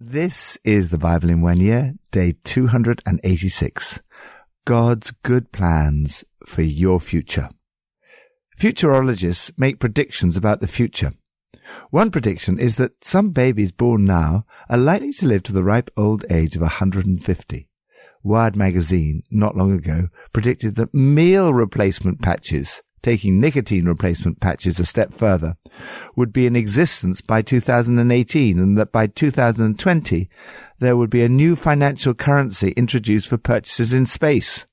This is the Bible in one year, day 286. God's good plans for your future. Futurologists make predictions about the future. One prediction is that some babies born now are likely to live to the ripe old age of 150. Wired magazine, not long ago, predicted that meal replacement patches taking nicotine replacement patches a step further, would be in existence by 2018 and that by 2020 there would be a new financial currency introduced for purchases in space.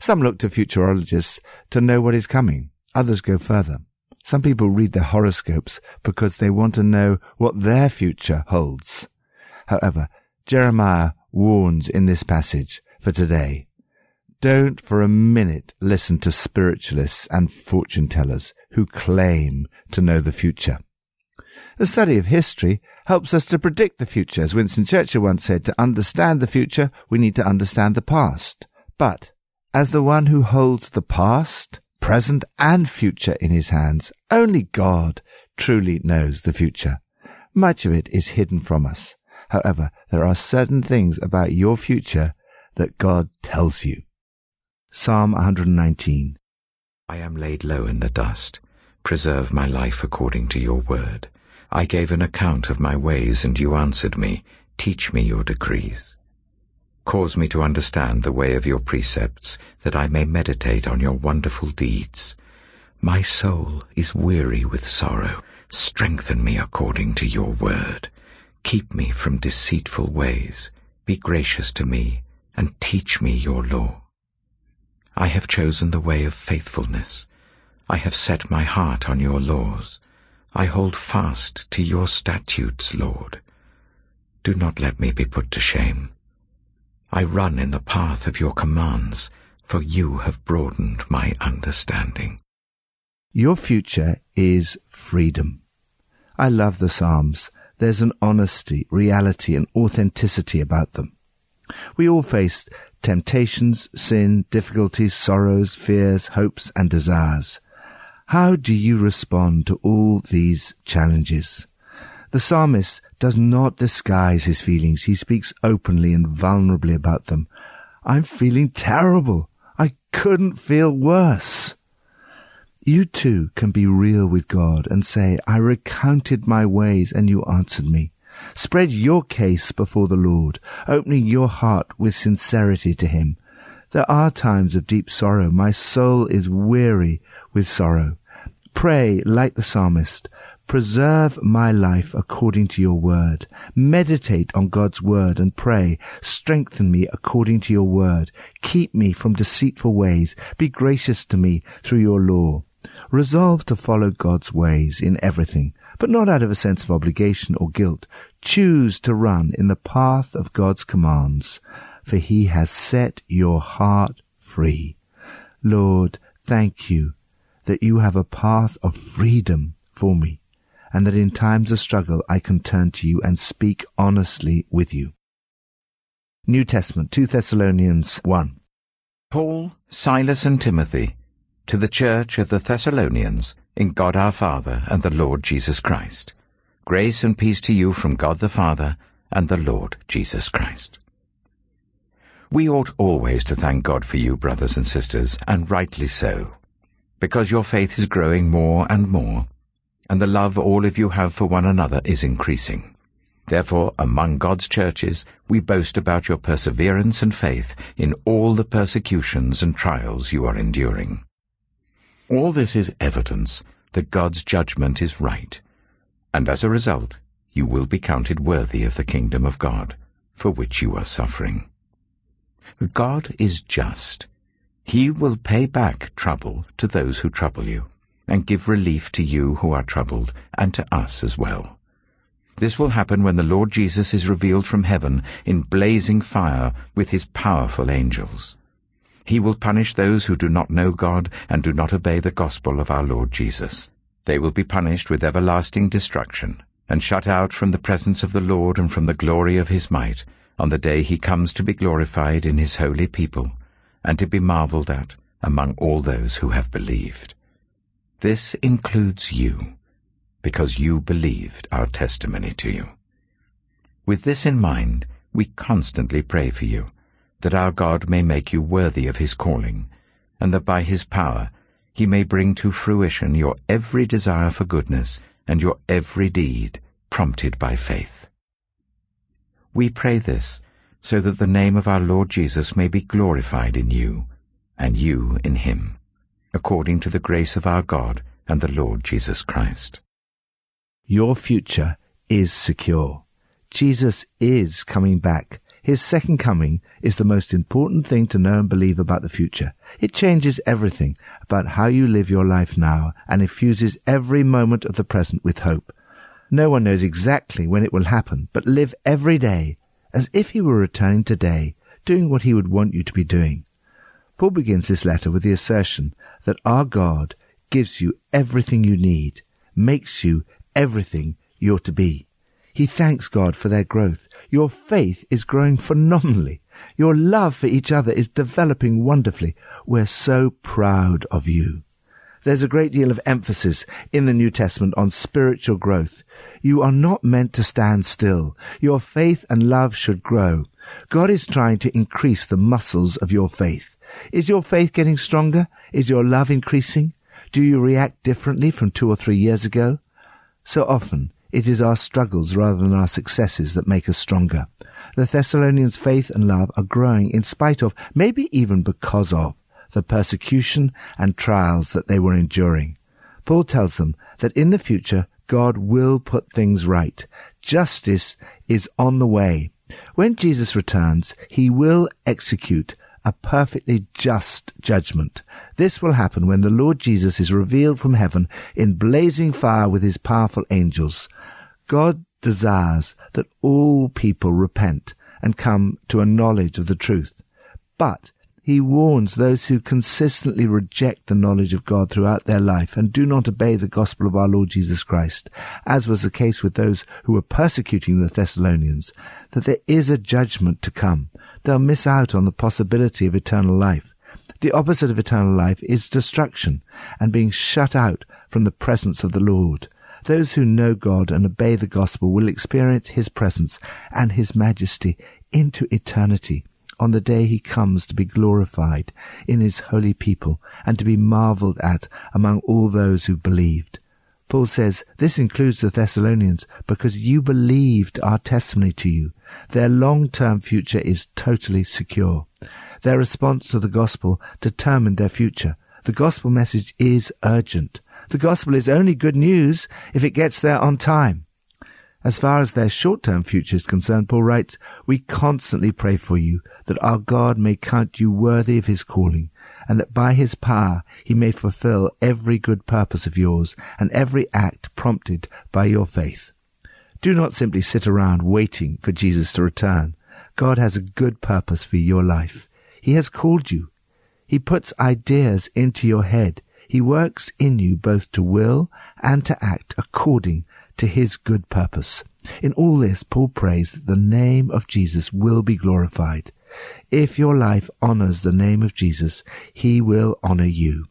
Some look to futurologists to know what is coming. Others go further. Some people read their horoscopes because they want to know what their future holds. However, Jeremiah warns in this passage for today don't for a minute listen to spiritualists and fortune tellers who claim to know the future. The study of history helps us to predict the future. As Winston Churchill once said, to understand the future, we need to understand the past. But as the one who holds the past, present, and future in his hands, only God truly knows the future. Much of it is hidden from us. However, there are certain things about your future that God tells you. Psalm 119 I am laid low in the dust. Preserve my life according to your word. I gave an account of my ways, and you answered me. Teach me your decrees. Cause me to understand the way of your precepts, that I may meditate on your wonderful deeds. My soul is weary with sorrow. Strengthen me according to your word. Keep me from deceitful ways. Be gracious to me, and teach me your law. I have chosen the way of faithfulness. I have set my heart on your laws. I hold fast to your statutes, Lord. Do not let me be put to shame. I run in the path of your commands, for you have broadened my understanding. Your future is freedom. I love the Psalms. There's an honesty, reality, and authenticity about them. We all face temptations, sin, difficulties, sorrows, fears, hopes, and desires. How do you respond to all these challenges? The psalmist does not disguise his feelings. He speaks openly and vulnerably about them. I'm feeling terrible. I couldn't feel worse. You too can be real with God and say, I recounted my ways and you answered me. Spread your case before the Lord, opening your heart with sincerity to Him. There are times of deep sorrow. My soul is weary with sorrow. Pray like the psalmist. Preserve my life according to your word. Meditate on God's word and pray. Strengthen me according to your word. Keep me from deceitful ways. Be gracious to me through your law. Resolve to follow God's ways in everything, but not out of a sense of obligation or guilt. Choose to run in the path of God's commands, for he has set your heart free. Lord, thank you that you have a path of freedom for me, and that in times of struggle I can turn to you and speak honestly with you. New Testament, 2 Thessalonians 1. Paul, Silas, and Timothy, to the church of the Thessalonians, in God our Father and the Lord Jesus Christ. Grace and peace to you from God the Father and the Lord Jesus Christ. We ought always to thank God for you, brothers and sisters, and rightly so, because your faith is growing more and more, and the love all of you have for one another is increasing. Therefore, among God's churches, we boast about your perseverance and faith in all the persecutions and trials you are enduring. All this is evidence that God's judgment is right and as a result, you will be counted worthy of the kingdom of God, for which you are suffering. God is just. He will pay back trouble to those who trouble you, and give relief to you who are troubled, and to us as well. This will happen when the Lord Jesus is revealed from heaven in blazing fire with his powerful angels. He will punish those who do not know God and do not obey the gospel of our Lord Jesus they will be punished with everlasting destruction, and shut out from the presence of the Lord and from the glory of his might, on the day he comes to be glorified in his holy people, and to be marvelled at among all those who have believed. This includes you, because you believed our testimony to you. With this in mind, we constantly pray for you, that our God may make you worthy of his calling, and that by his power he may bring to fruition your every desire for goodness and your every deed prompted by faith. We pray this so that the name of our Lord Jesus may be glorified in you, and you in him, according to the grace of our God and the Lord Jesus Christ. Your future is secure. Jesus is coming back. His second coming is the most important thing to know and believe about the future. It changes everything about how you live your life now and infuses every moment of the present with hope. No one knows exactly when it will happen, but live every day as if he were returning today, doing what he would want you to be doing. Paul begins this letter with the assertion that our God gives you everything you need, makes you everything you're to be. He thanks God for their growth. Your faith is growing phenomenally. Your love for each other is developing wonderfully. We're so proud of you. There's a great deal of emphasis in the New Testament on spiritual growth. You are not meant to stand still. Your faith and love should grow. God is trying to increase the muscles of your faith. Is your faith getting stronger? Is your love increasing? Do you react differently from two or three years ago? So often, it is our struggles rather than our successes that make us stronger. The Thessalonians' faith and love are growing in spite of, maybe even because of, the persecution and trials that they were enduring. Paul tells them that in the future God will put things right. Justice is on the way. When Jesus returns, he will execute a perfectly just judgment. This will happen when the Lord Jesus is revealed from heaven in blazing fire with his powerful angels. God desires that all people repent and come to a knowledge of the truth. But he warns those who consistently reject the knowledge of God throughout their life and do not obey the gospel of our Lord Jesus Christ, as was the case with those who were persecuting the Thessalonians, that there is a judgment to come. They'll miss out on the possibility of eternal life. The opposite of eternal life is destruction and being shut out from the presence of the Lord. Those who know God and obey the gospel will experience his presence and his majesty into eternity on the day he comes to be glorified in his holy people and to be marveled at among all those who believed. Paul says this includes the Thessalonians because you believed our testimony to you. Their long-term future is totally secure. Their response to the gospel determined their future. The gospel message is urgent. The gospel is only good news if it gets there on time. As far as their short-term future is concerned, Paul writes, We constantly pray for you that our God may count you worthy of his calling, and that by his power he may fulfill every good purpose of yours and every act prompted by your faith. Do not simply sit around waiting for Jesus to return. God has a good purpose for your life. He has called you. He puts ideas into your head. He works in you both to will and to act according to his good purpose. In all this, Paul prays that the name of Jesus will be glorified. If your life honors the name of Jesus, he will honor you.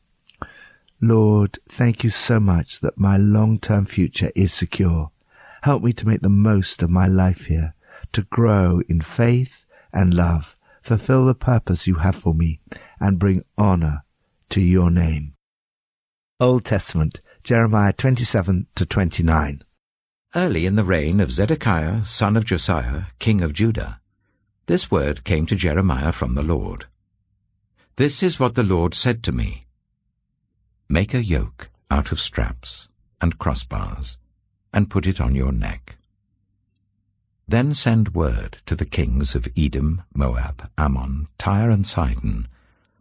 Lord, thank you so much that my long-term future is secure. Help me to make the most of my life here, to grow in faith and love, fulfill the purpose you have for me, and bring honor to your name. Old Testament, Jeremiah 27 to 29. Early in the reign of Zedekiah, son of Josiah, king of Judah, this word came to Jeremiah from the Lord. This is what the Lord said to me. Make a yoke out of straps and crossbars, and put it on your neck. Then send word to the kings of Edom, Moab, Ammon, Tyre, and Sidon,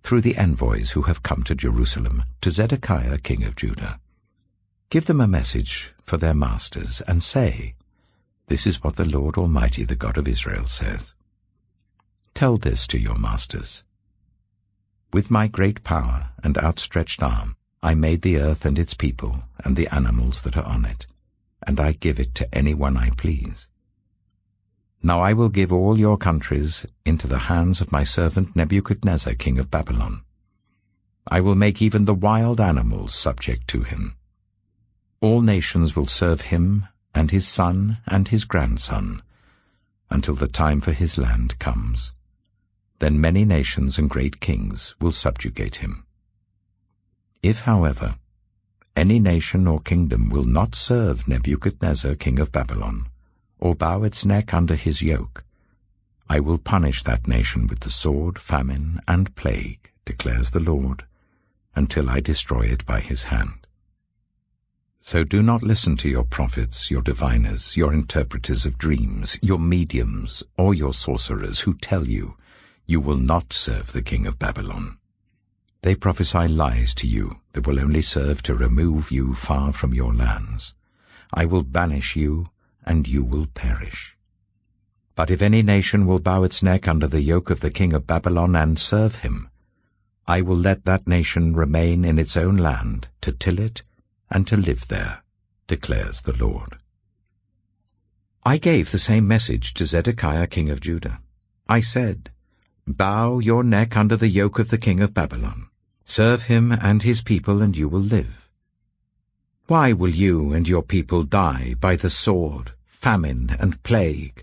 through the envoys who have come to Jerusalem, to Zedekiah king of Judah. Give them a message for their masters, and say, This is what the Lord Almighty, the God of Israel, says. Tell this to your masters. With my great power and outstretched arm, I made the earth and its people, and the animals that are on it, and I give it to anyone I please. Now I will give all your countries into the hands of my servant Nebuchadnezzar, king of Babylon. I will make even the wild animals subject to him. All nations will serve him and his son and his grandson. until the time for his land comes. Then many nations and great kings will subjugate him. If, however, any nation or kingdom will not serve Nebuchadnezzar king of Babylon, or bow its neck under his yoke, I will punish that nation with the sword, famine, and plague, declares the Lord, until I destroy it by his hand. So do not listen to your prophets, your diviners, your interpreters of dreams, your mediums, or your sorcerers who tell you, you will not serve the king of Babylon. They prophesy lies to you that will only serve to remove you far from your lands. I will banish you, and you will perish. But if any nation will bow its neck under the yoke of the king of Babylon and serve him, I will let that nation remain in its own land to till it and to live there, declares the Lord. I gave the same message to Zedekiah king of Judah. I said, Bow your neck under the yoke of the king of Babylon. Serve him and his people, and you will live. Why will you and your people die by the sword, famine, and plague,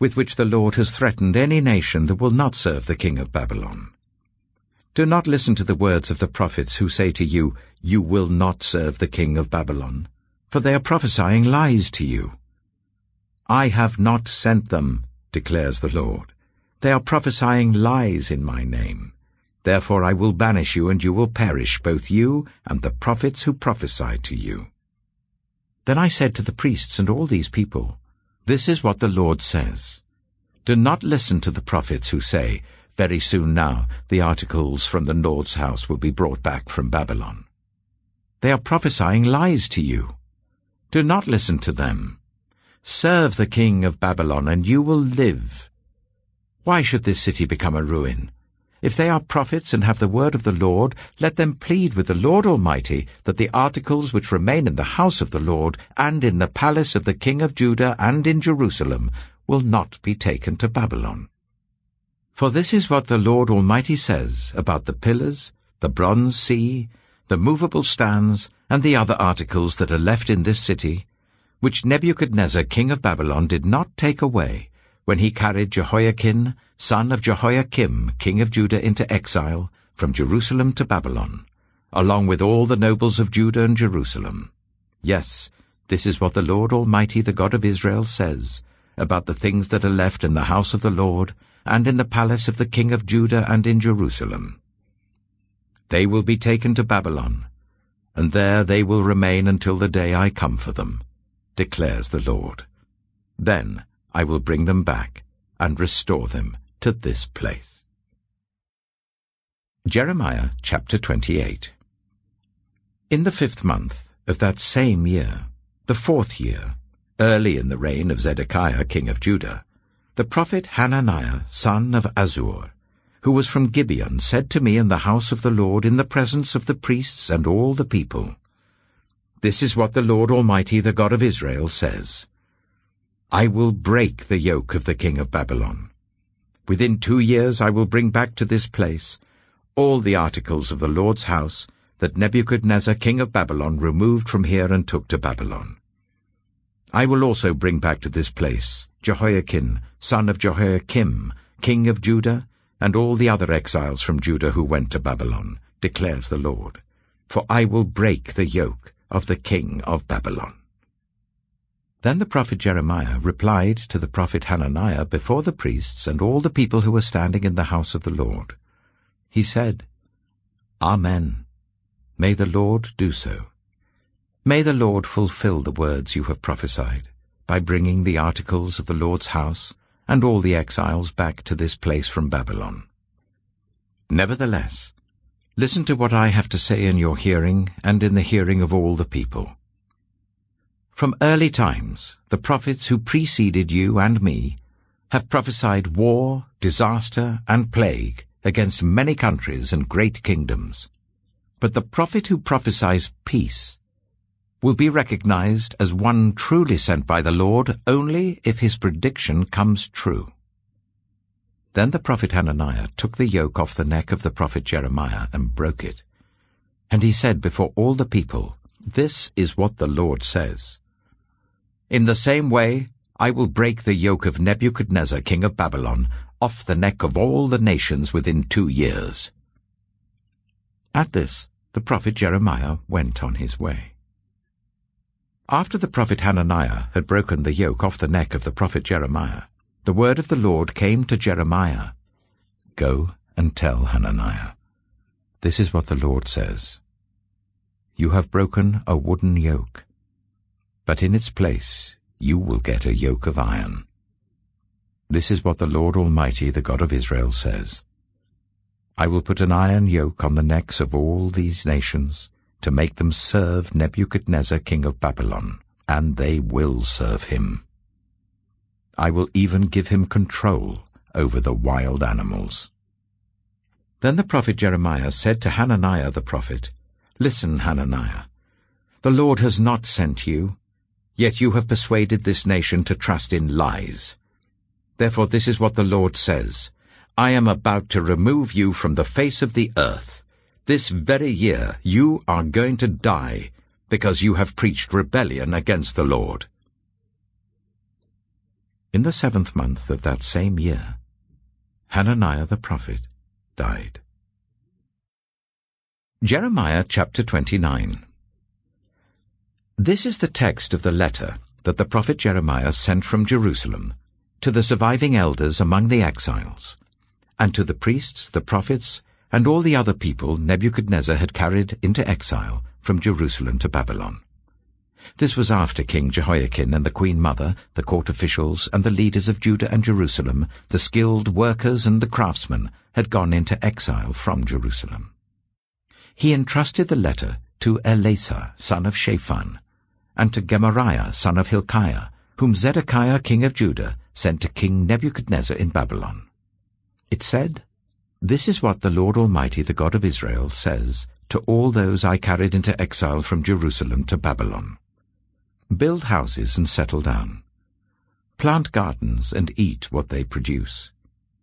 with which the Lord has threatened any nation that will not serve the king of Babylon. Do not listen to the words of the prophets who say to you, You will not serve the king of Babylon, for they are prophesying lies to you. I have not sent them, declares the Lord. They are prophesying lies in my name. Therefore I will banish you, and you will perish, both you and the prophets who prophesy to you. Then I said to the priests and all these people, this is what the Lord says. Do not listen to the prophets who say, Very soon now the articles from the Lord's house will be brought back from Babylon. They are prophesying lies to you. Do not listen to them. Serve the king of Babylon, and you will live. Why should this city become a ruin? If they are prophets and have the word of the Lord, let them plead with the Lord Almighty that the articles which remain in the house of the Lord and in the palace of the king of Judah and in Jerusalem will not be taken to Babylon. For this is what the Lord Almighty says about the pillars, the bronze sea, the movable stands, and the other articles that are left in this city, which Nebuchadnezzar king of Babylon did not take away, when he carried Jehoiachin, son of Jehoiakim, king of Judah, into exile from Jerusalem to Babylon, along with all the nobles of Judah and Jerusalem. Yes, this is what the Lord Almighty, the God of Israel, says about the things that are left in the house of the Lord, and in the palace of the king of Judah and in Jerusalem. They will be taken to Babylon, and there they will remain until the day I come for them, declares the Lord. Then I will bring them back and restore them to this place. Jeremiah chapter 28 In the fifth month of that same year, the fourth year, early in the reign of Zedekiah king of Judah, the prophet Hananiah son of Azzur, who was from Gibeon, said to me in the house of the Lord in the presence of the priests and all the people, This is what the Lord Almighty, the God of Israel, says. I will break the yoke of the king of Babylon. Within two years I will bring back to this place all the articles of the Lord's house that Nebuchadnezzar king of Babylon removed from here and took to Babylon. I will also bring back to this place Jehoiachin, son of Jehoiakim, king of Judah, and all the other exiles from Judah who went to Babylon, declares the Lord. For I will break the yoke of the king of Babylon. Then the prophet Jeremiah replied to the prophet Hananiah before the priests and all the people who were standing in the house of the Lord. He said, Amen. May the Lord do so. May the Lord fulfill the words you have prophesied, by bringing the articles of the Lord's house and all the exiles back to this place from Babylon. Nevertheless, listen to what I have to say in your hearing and in the hearing of all the people. From early times, the prophets who preceded you and me have prophesied war, disaster, and plague against many countries and great kingdoms. But the prophet who prophesies peace will be recognized as one truly sent by the Lord only if his prediction comes true. Then the prophet Hananiah took the yoke off the neck of the prophet Jeremiah and broke it. And he said before all the people, This is what the Lord says. In the same way, I will break the yoke of Nebuchadnezzar king of Babylon off the neck of all the nations within two years. At this, the prophet Jeremiah went on his way. After the prophet Hananiah had broken the yoke off the neck of the prophet Jeremiah, the word of the Lord came to Jeremiah. Go and tell Hananiah. This is what the Lord says. You have broken a wooden yoke, but in its place you will get a yoke of iron. This is what the Lord Almighty, the God of Israel, says. I will put an iron yoke on the necks of all these nations, to make them serve Nebuchadnezzar king of Babylon, and they will serve him. I will even give him control over the wild animals. Then the prophet Jeremiah said to Hananiah the prophet, Listen, Hananiah, the Lord has not sent you, yet you have persuaded this nation to trust in lies. Therefore this is what the Lord says, I am about to remove you from the face of the earth. This very year you are going to die, because you have preached rebellion against the Lord. In the seventh month of that same year, Hananiah the prophet died. Jeremiah chapter 29 This is the text of the letter that the prophet Jeremiah sent from Jerusalem to the surviving elders among the exiles, and to the priests, the prophets, and all the other people Nebuchadnezzar had carried into exile from Jerusalem to Babylon. This was after King Jehoiachin and the Queen Mother, the court officials, and the leaders of Judah and Jerusalem, the skilled workers and the craftsmen, had gone into exile from Jerusalem. He entrusted the letter to Elasah, son of Shaphan, and to Gemariah, son of Hilkiah, whom Zedekiah king of Judah sent to King Nebuchadnezzar in Babylon. It said, This is what the Lord Almighty, the God of Israel, says to all those I carried into exile from Jerusalem to Babylon. Build houses and settle down. Plant gardens and eat what they produce.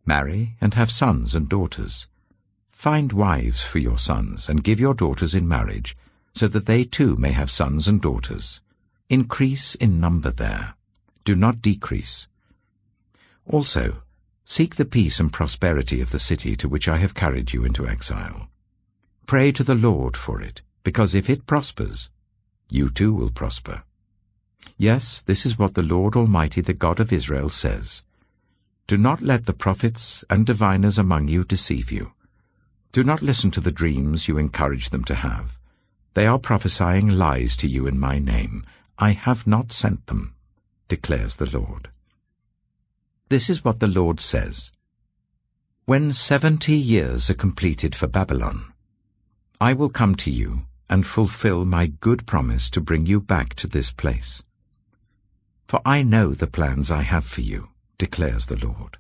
Marry and have sons and daughters. Find wives for your sons and give your daughters in marriage, so that they too may have sons and daughters. Increase in number there. Do not decrease. Also, seek the peace and prosperity of the city to which I have carried you into exile. Pray to the Lord for it, because if it prospers, you too will prosper. Yes, this is what the Lord Almighty, the God of Israel, says. Do not let the prophets and diviners among you deceive you. Do not listen to the dreams you encourage them to have. They are prophesying lies to you in my name. I have not sent them, declares the Lord. This is what the Lord says. When seventy years are completed for Babylon, I will come to you and fulfill my good promise to bring you back to this place. For I know the plans I have for you, declares the Lord.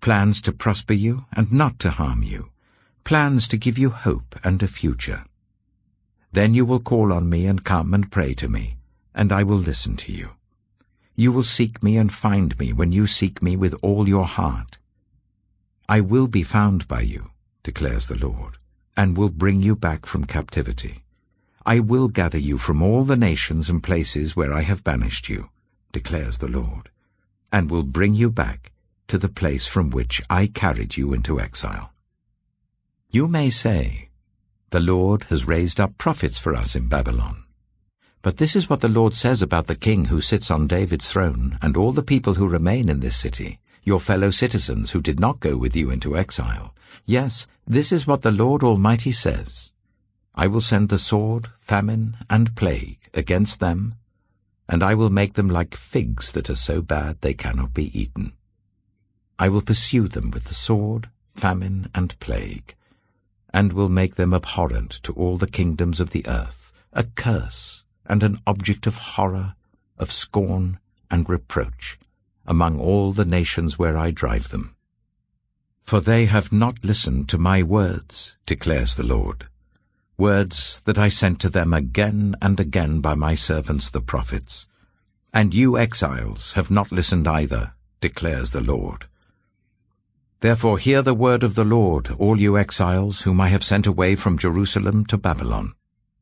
Plans to prosper you and not to harm you, plans to give you hope and a future. Then you will call on me and come and pray to me, and I will listen to you. You will seek me and find me when you seek me with all your heart. I will be found by you, declares the Lord, and will bring you back from captivity. I will gather you from all the nations and places where I have banished you, declares the Lord, and will bring you back to the place from which I carried you into exile. You may say, The Lord has raised up prophets for us in Babylon. But this is what the Lord says about the king who sits on David's throne, and all the people who remain in this city, your fellow citizens who did not go with you into exile. Yes, this is what the Lord Almighty says. I will send the sword, famine, and plague against them, and I will make them like figs that are so bad they cannot be eaten. I will pursue them with the sword, famine, and plague, and will make them abhorrent to all the kingdoms of the earth, a curse and an object of horror, of scorn, and reproach among all the nations where I drive them. For they have not listened to my words, declares the Lord, words that I sent to them again and again by my servants the prophets. And you exiles have not listened either, declares the Lord. Therefore hear the word of the Lord, all you exiles whom I have sent away from Jerusalem to Babylon.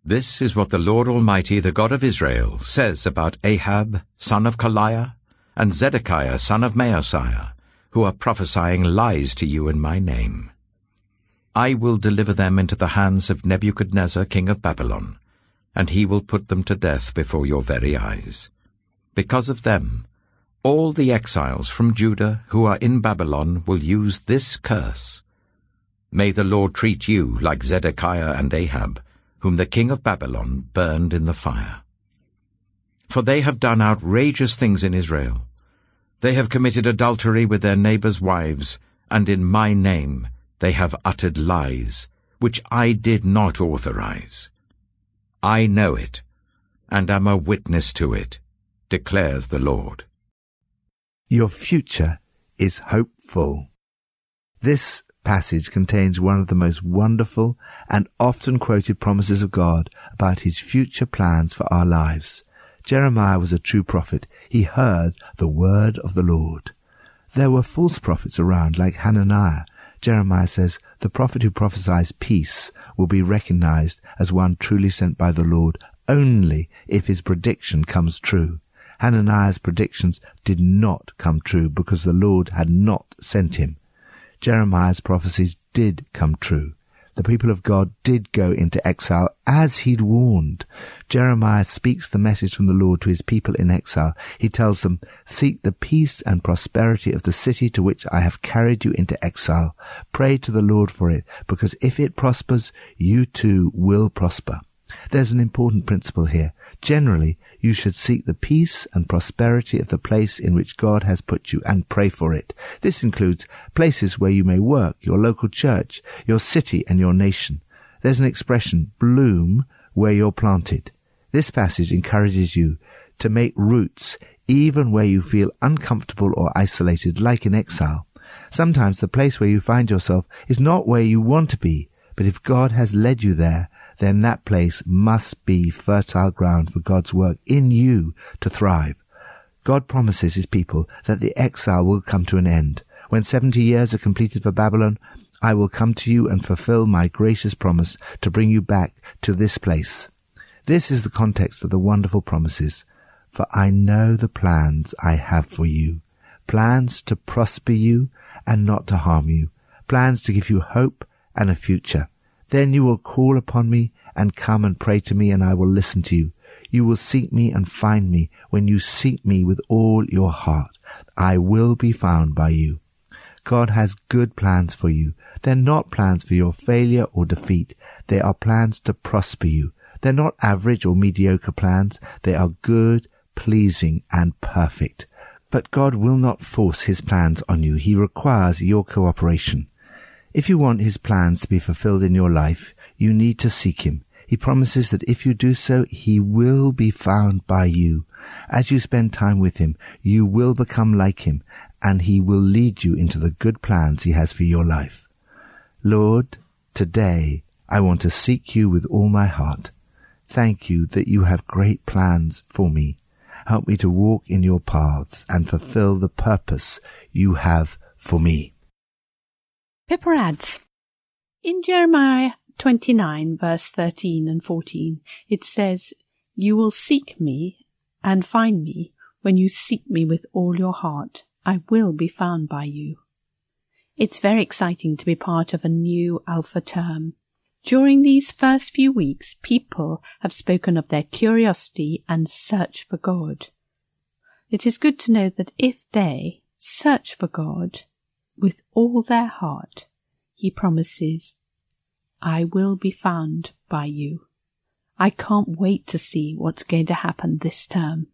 This is what the Lord Almighty, the God of Israel, says about Ahab, son of Kolaiah, and Zedekiah son of Maaseiah, who are prophesying lies to you in my name. I will deliver them into the hands of Nebuchadnezzar king of Babylon, and he will put them to death before your very eyes. Because of them, all the exiles from Judah who are in Babylon will use this curse. May the Lord treat you like Zedekiah and Ahab, whom the king of Babylon burned in the fire. For they have done outrageous things in Israel. They have committed adultery with their neighbors' wives, and in my name they have uttered lies, which I did not authorize. I know it, and am a witness to it, declares the Lord. Your future is hopeful. This passage contains one of the most wonderful and often quoted promises of God about his future plans for our lives. Jeremiah was a true prophet. He heard the word of the Lord. There were false prophets around like Hananiah. Jeremiah says, the prophet who prophesies peace will be recognized as one truly sent by the Lord only if his prediction comes true. Hananiah's predictions did not come true because the Lord had not sent him. Jeremiah's prophecies did come true. The people of God did go into exile as he'd warned. Jeremiah speaks the message from the Lord to his people in exile. He tells them, Seek the peace and prosperity of the city to which I have carried you into exile. Pray to the Lord for it, because if it prospers, you too will prosper. There's an important principle here. Generally, you should seek the peace and prosperity of the place in which God has put you and pray for it. This includes places where you may work, your local church, your city and your nation. There's an expression, bloom where you're planted. This passage encourages you to make roots even where you feel uncomfortable or isolated, like in exile. Sometimes the place where you find yourself is not where you want to be, but if God has led you there, then that place must be fertile ground for God's work in you to thrive. God promises his people that the exile will come to an end. When seventy years are completed for Babylon, I will come to you and fulfill my gracious promise to bring you back to this place. This is the context of the wonderful promises. For I know the plans I have for you, plans to prosper you and not to harm you, plans to give you hope and a future. Then you will call upon me and come and pray to me and I will listen to you. You will seek me and find me when you seek me with all your heart. I will be found by you. God has good plans for you. They're not plans for your failure or defeat. They are plans to prosper you. They're not average or mediocre plans. They are good, pleasing, and perfect. But God will not force his plans on you. He requires your cooperation. If you want his plans to be fulfilled in your life, you need to seek him. He promises that if you do so, he will be found by you. As you spend time with him, you will become like him, and he will lead you into the good plans he has for your life. Lord, today I want to seek you with all my heart. Thank you that you have great plans for me. Help me to walk in your paths and fulfill the purpose you have for me. Pippa adds, In Jeremiah 29 verse 13 and 14, it says, You will seek me and find me when you seek me with all your heart. I will be found by you. It's very exciting to be part of a new Alpha term. During these first few weeks, people have spoken of their curiosity and search for God. It is good to know that if they search for God, with all their heart, he promises, I will be found by you. I can't wait to see what's going to happen this term.